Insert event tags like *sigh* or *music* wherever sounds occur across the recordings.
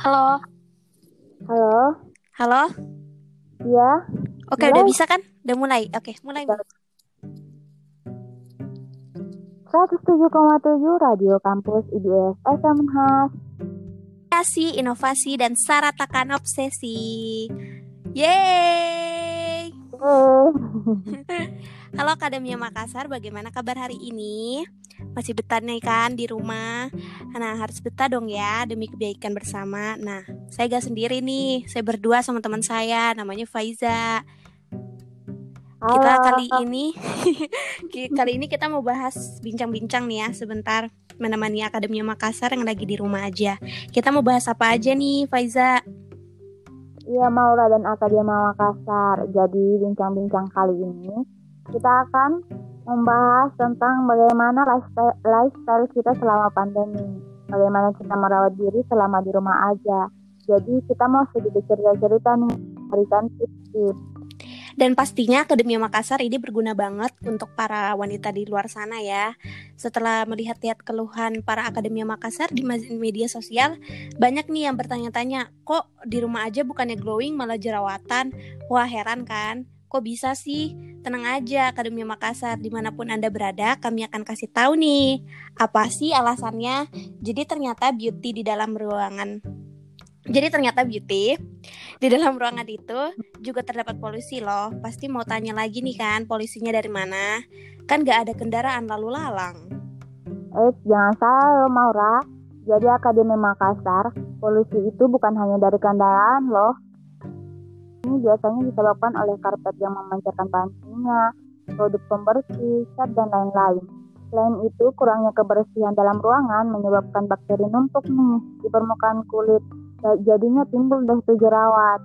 Halo. Halo, Halo. ya, Oke, Mulai. udah bisa kan? Udah mulai. Oke, mulai. Mi. 107,7 Radio Kampus IBS SMH. Kreasi, inovasi, dan saratakan obsesi. Yeay! *laughs* Halo Akademia Makassar, bagaimana kabar hari ini? Masih betah nih kan di rumah? Nah, harus betah dong ya demi kebaikan bersama. Nah, saya gak sendiri nih, saya berdua sama teman saya, namanya Faiza. Kita halo. kali ini, *laughs* kali ini kita mau bahas bincang-bincang nih ya sebentar menemani Akademia Makassar yang lagi di rumah aja. Kita mau bahas apa aja nih, Faiza? Iya, Maura dan Akademia Makassar. Jadi, bincang-bincang kali ini kita akan membahas tentang bagaimana lifestyle, lifestyle kita selama pandemi. Bagaimana kita merawat diri selama di rumah aja. Jadi, kita mau sedikit cerita-cerita nih, berikan tips-tips. Dan pastinya Akademia Makassar ini berguna banget untuk para wanita di luar sana ya. Setelah melihat-lihat keluhan para Akademia Makassar di media sosial, banyak nih yang bertanya-tanya, kok di rumah aja bukannya glowing malah jerawatan? Wah heran kan? Kok bisa sih? Tenang aja Akademia Makassar, di mana pun Anda berada, kami akan kasih tahu nih. Apa sih alasannya? Jadi ternyata beauty di dalam ruangan. Jadi ternyata beauty di dalam ruangan itu juga terdapat polusi loh. Pasti mau tanya lagi nih kan, polusinya dari mana? Kan gak ada kendaraan lalu lalang. Eh, jangan salah loh, Maura. Jadi Akademi Makassar, polusi itu bukan hanya dari kendaraan loh. Ini biasanya disebabkan oleh karpet yang memancarkan kimia, produk pembersih, cat, dan lain-lain. Selain itu, kurangnya kebersihan dalam ruangan menyebabkan bakteri numpuk nih di permukaan kulit. Ja- Jadinya timbul deh tuh jerawat.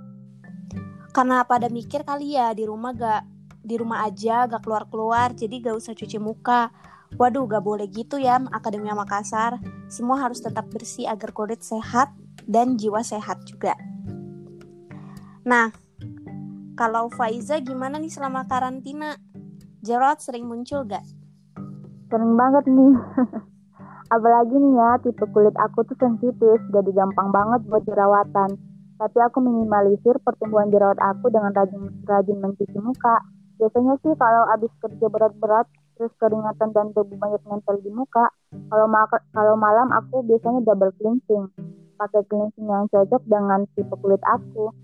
Karena pada mikir kali ya di rumah gak di rumah aja gak keluar-keluar jadi gak usah cuci muka. Waduh gak boleh gitu ya Akademia Makassar. Semua harus tetap bersih agar kulit sehat dan jiwa sehat juga. Nah, kalau Faiza gimana nih selama karantina? Jerawat sering muncul gak? Sering banget nih. *laughs* Apalagi nih ya, tipe kulit aku tuh sensitif, jadi gampang banget buat jerawatan. Tapi aku minimalisir pertumbuhan jerawat aku dengan rajin, rajin mencuci muka. Biasanya sih kalau abis kerja berat-berat, terus keringatan dan debu banyak nempel di muka. Kalau ma- kalau malam aku biasanya double cleansing. Pakai cleansing yang cocok dengan tipe kulit aku.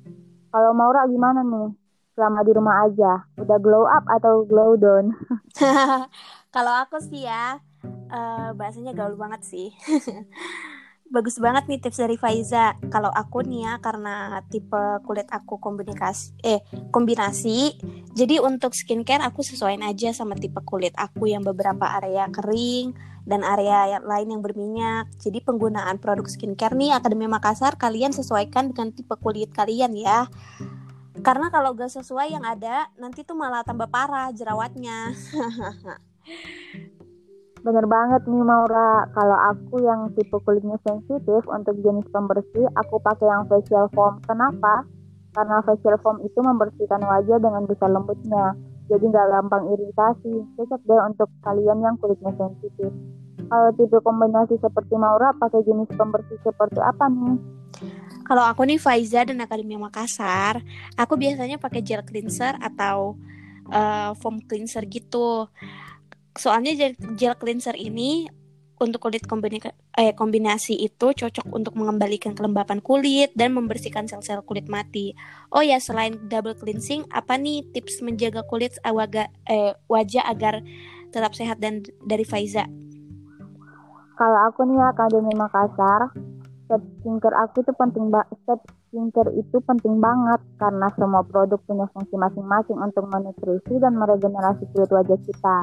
Kalau Maura gimana nih? Selama di rumah aja, udah glow up atau glow down? *laughs* Kalau aku sih ya, eh, bahasanya gaul banget sih. *laughs* Bagus banget nih tips dari Faiza. Kalau aku nih ya, karena tipe kulit aku kombinasi, eh kombinasi. Jadi untuk skincare aku sesuaiin aja sama tipe kulit aku yang beberapa area kering dan area lain yang berminyak. Jadi penggunaan produk skincare nih Akademi Makassar kalian sesuaikan dengan tipe kulit kalian ya. Karena kalau gak sesuai yang ada, nanti tuh malah tambah parah jerawatnya. *laughs* Bener banget nih Maura, kalau aku yang tipe kulitnya sensitif untuk jenis pembersih, aku pakai yang facial foam. Kenapa? Karena facial foam itu membersihkan wajah dengan bisa lembutnya, jadi nggak gampang iritasi. Cocok deh untuk kalian yang kulitnya sensitif. Kalau tipe kombinasi seperti Maura, pakai jenis pembersih seperti apa nih? Kalau aku nih Faiza dan Akademia Makassar, aku biasanya pakai gel cleanser atau eh, foam cleanser gitu. Soalnya gel, gel cleanser ini untuk kulit kombina- eh, kombinasi itu cocok untuk mengembalikan kelembapan kulit dan membersihkan sel-sel kulit mati. Oh ya, selain double cleansing, apa nih tips menjaga kulit awaga, eh, wajah agar tetap sehat dan dari Faiza? Kalau aku nih Akademi Makassar, set skincare aku itu penting. Set skincare itu penting banget karena semua produk punya fungsi masing-masing untuk menutrisi dan meregenerasi kulit wajah kita.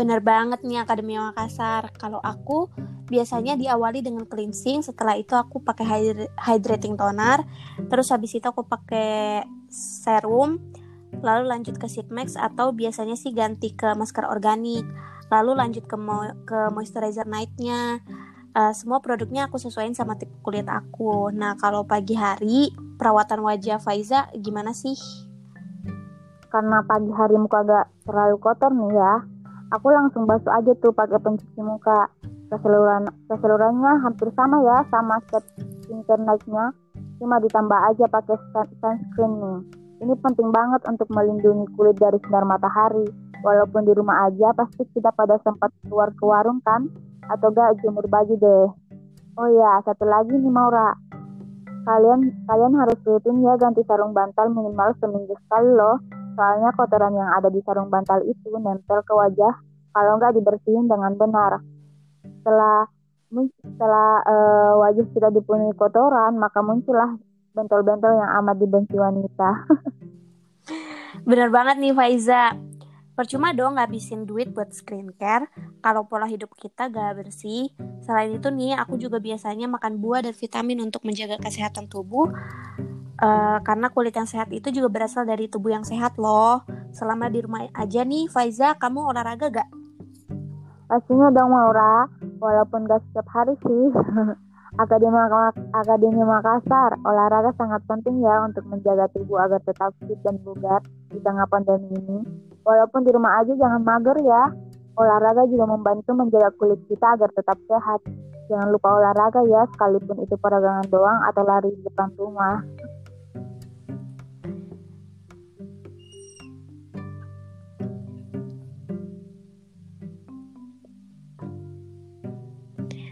Bener banget nih Akademia Makassar. Kalau aku biasanya diawali dengan cleansing, setelah itu aku pakai hydra- hydrating toner, terus habis itu aku pakai serum, lalu lanjut ke sheet mask atau biasanya sih ganti ke masker organik, lalu lanjut ke mo- ke moisturizer night-nya. Eh, semua produknya aku sesuaiin sama tipe kulit aku. Nah, kalau pagi hari perawatan wajah Faiza gimana sih? Karena pagi hari muka agak terlalu kotor nih ya, aku langsung basuh aja tuh pakai pencuci muka. Keseluruhan keseluruhannya hampir sama ya sama step skincare nightnya cuma ditambah aja pakai sunscreen nih. Ini penting banget untuk melindungi kulit dari sinar matahari. Walaupun di rumah aja, pasti kita pada sempat keluar ke warung kan? Atau gak jemur baju deh. Oh ya, satu lagi nih Maura. Kalian kalian harus rutin ya ganti sarung bantal minimal seminggu sekali loh. Soalnya kotoran yang ada di sarung bantal itu nempel ke wajah kalau nggak dibersihin dengan benar. Setelah setelah uh, wajah sudah dipenuhi kotoran, maka muncullah bentol-bentol yang amat dibenci wanita. *laughs* Bener banget nih Faiza. Percuma dong ngabisin duit buat skincare kalau pola hidup kita gak bersih. Selain itu nih, aku juga biasanya makan buah dan vitamin untuk menjaga kesehatan tubuh. Uh, karena kulit yang sehat itu juga berasal dari tubuh yang sehat loh. Selama di rumah aja nih, Faiza, kamu olahraga gak? Pastinya dong Maura, walaupun gak setiap hari sih. *laughs* Akademi, Akademi Makassar, olahraga sangat penting ya untuk menjaga tubuh agar tetap fit dan bugar di tengah pandemi ini. Walaupun di rumah aja jangan mager ya. Olahraga juga membantu menjaga kulit kita agar tetap sehat. Jangan lupa olahraga ya, sekalipun itu peregangan doang atau lari di depan rumah.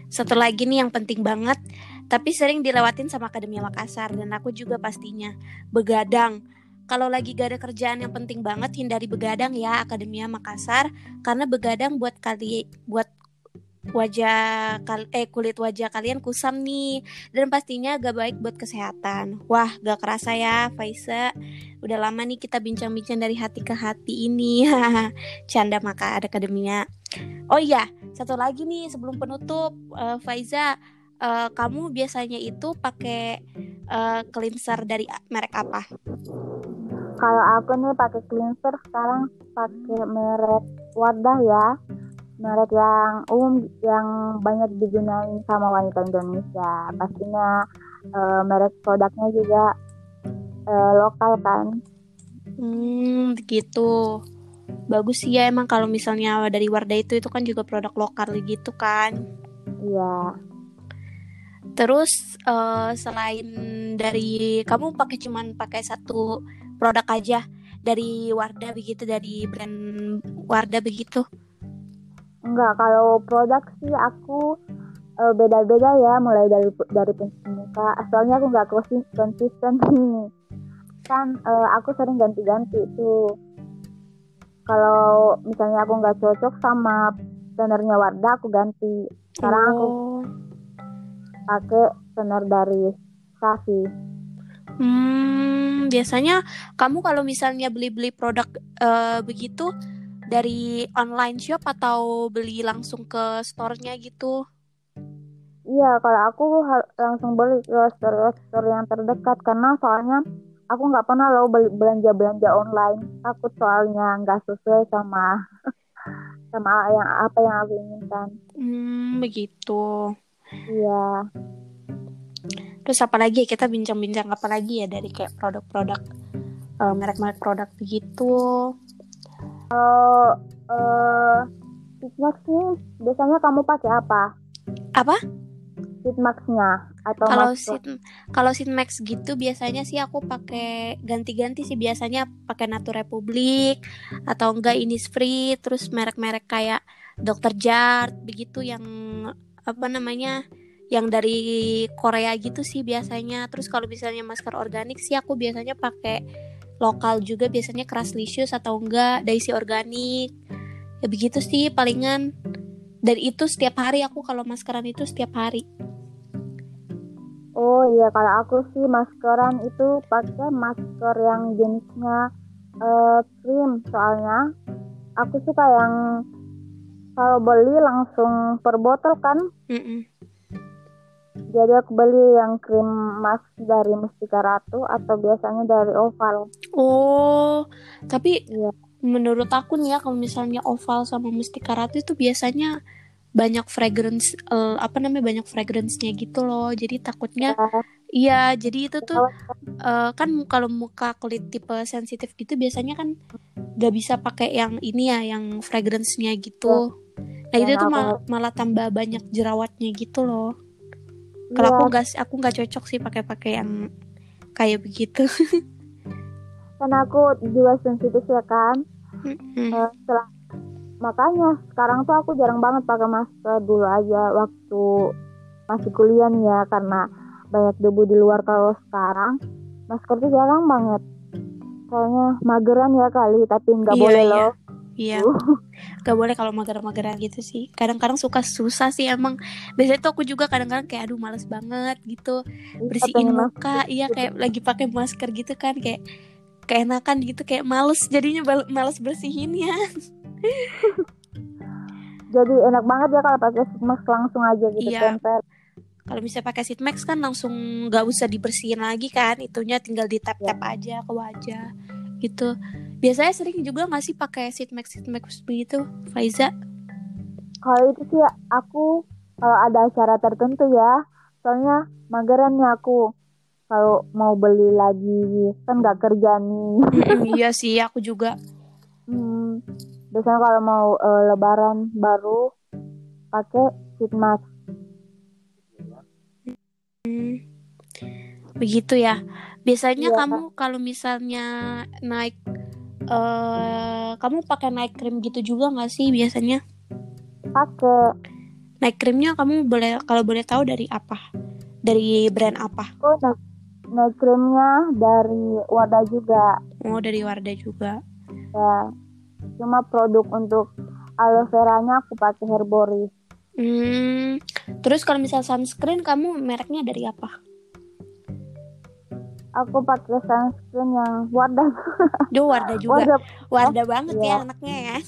Satu lagi nih yang penting banget, tapi sering dilewatin sama Akademia Makassar dan aku juga pastinya begadang. Kalau lagi gak ada kerjaan yang penting banget hindari begadang ya Akademia Makassar karena begadang buat kali buat wajah kal eh kulit wajah kalian kusam nih dan pastinya gak baik buat kesehatan. Wah, gak kerasa ya, Faisa. Udah lama nih kita bincang-bincang dari hati ke hati ini. *laughs* Canda maka ada akademia. Oh iya, satu lagi nih sebelum penutup, uh, Faiza, uh, kamu biasanya itu pakai uh, cleanser dari merek apa? Kalau aku nih pakai cleanser sekarang pakai merek Wadah ya, merek yang umum yang banyak digunain sama wanita Indonesia. Pastinya uh, merek produknya juga uh, lokal kan. Hmm, begitu bagus sih ya emang kalau misalnya dari Wardah itu itu kan juga produk lokal gitu kan iya terus uh, selain dari kamu pakai cuman pakai satu produk aja dari Wardah begitu dari brand Wardah begitu? Enggak kalau produk sih aku uh, beda-beda ya mulai dari dari muka asalnya aku nggak konsisten *laughs* nih kan uh, aku sering ganti-ganti tuh. Kalau misalnya aku nggak cocok sama tonernya Wardah aku ganti. Sekarang oh. aku pakai toner dari Safi hmm biasanya kamu kalau misalnya beli-beli produk uh, begitu dari online shop atau beli langsung ke store-nya gitu? Iya, kalau aku langsung beli ke store-store yang terdekat karena soalnya aku nggak pernah lo belanja belanja online. Takut soalnya nggak sesuai sama sama yang apa yang aku inginkan. Hmm begitu. Iya terus apa lagi kita bincang-bincang apa lagi ya dari kayak produk-produk uh, merek-merek produk begitu. Kalau uh, nih biasanya kamu pakai apa? Apa? Max-nya atau kalau sit kalau Max gitu biasanya sih aku pakai ganti-ganti sih. Biasanya pakai Natura Republik atau enggak Innisfree. Terus merek-merek kayak Dr. Jart begitu yang apa namanya yang dari Korea gitu sih biasanya terus kalau misalnya masker organik sih aku biasanya pakai lokal juga biasanya Licious atau enggak Daisy organik ya begitu sih palingan dan itu setiap hari aku kalau maskeran itu setiap hari Oh iya, kalau aku sih maskeran itu pakai masker yang jenisnya uh, krim. Soalnya aku suka yang kalau beli langsung per botol kan. Mm -mm. Jadi aku beli yang krim mask dari Mustika Ratu atau biasanya dari Oval. Oh, tapi iya. menurut aku nih ya kalau misalnya Oval sama Mustika Ratu itu biasanya banyak fragrance uh, apa namanya banyak fragrance-nya gitu loh. Jadi takutnya iya. jadi itu tuh uh, kan kalau muka kulit tipe sensitif gitu biasanya kan gak bisa pakai yang ini ya yang fragrance-nya gitu. Nah itu tuh mal malah tambah banyak jerawatnya gitu loh Kalau Iya. aku nggak aku nggak cocok sih pakai-pakai yang kayak begitu. *laughs* Karena aku juga sensitif ya kan. Mm-mm. Eh, setelah makanya sekarang tuh aku jarang banget pakai masker dulu aja waktu masih kuliah nih ya karena banyak debu di luar kalau sekarang masker tuh jarang banget kayaknya mageran ya kali tapi nggak Iya, boleh iya. loh Iya, *laughs* gak boleh kalau mager-mageran gitu sih. Kadang-kadang suka susah sih emang. Biasanya tuh aku juga kadang-kadang kayak aduh males banget gitu bersihin muka. Iya kayak lagi pakai masker gitu kan kayak keenakan gitu kayak males jadinya males bersihinnya. *laughs* jadi enak banget ya kalau pakai mask langsung aja gitu Iya. tempel Kalau misalnya pakai sheet mask kan langsung nggak usah dibersihin lagi kan, itunya tinggal di tap tap aja ke wajah gitu. Biasanya sering juga nggak sih pakai sheet mask sheet mask begitu, Faiza? kalau itu sih aku kalau ada acara tertentu ya soalnya mageran nih aku kalau mau beli lagi kan nggak kerja nih iya sih, aku juga. Hmm, biasanya kalau mau eh, lebaran baru pakai sheet mask. Hmm, begitu ya. Biasanya Iya. kamu kalau misalnya naik eh kamu pakai naik krim gitu juga nggak sih biasanya? Pakai. Naik krimnya kamu boleh kalau boleh tahu dari apa? Dari brand apa? Aku naik, naik krimnya dari Wadah juga Oh, dari Wardah juga. ya. Cuma produk untuk aloe veranya aku pakai Herboris. Hmm. Terus kalau misal sunscreen kamu mereknya dari apa? Aku pakai sunscreen yang Wadah. *laughs* Duh, Wardah juga. Wadah Wardah banget Iya. ya anaknya ya. *laughs*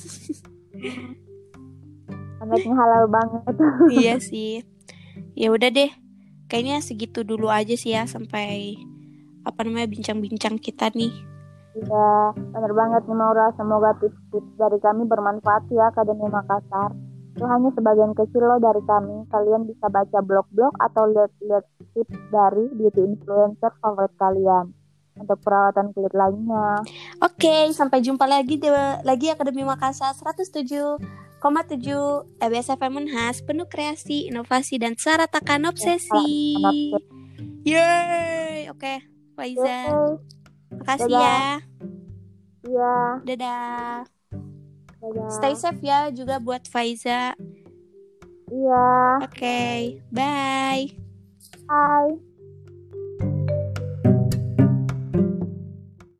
anaknya halal banget. *laughs* iya sih. Ya udah deh. Kayaknya segitu dulu aja sih ya sampai apa namanya bincang-bincang kita nih. Iya, bener banget nih Maura. Semoga tips-tips dari kami bermanfaat ya Akademi Makassar. Itu hanya sebagian kecil loh dari kami. Kalian bisa baca blog-blog atau lihat-lihat tips dari beauty influencer favorit kalian untuk perawatan kulit lainnya. Oke, sampai jumpa lagi di lagi Akademi Makassar 107,7 EBS FM Unhas penuh kreasi, inovasi dan saratakan obsesi. obsesi. Yeay, oke, Faiza, Oke, makasih Dadah. ya. iya. Dadah. Dadah. Stay safe ya juga buat Faiza. Iya. Oke, bye. Hai.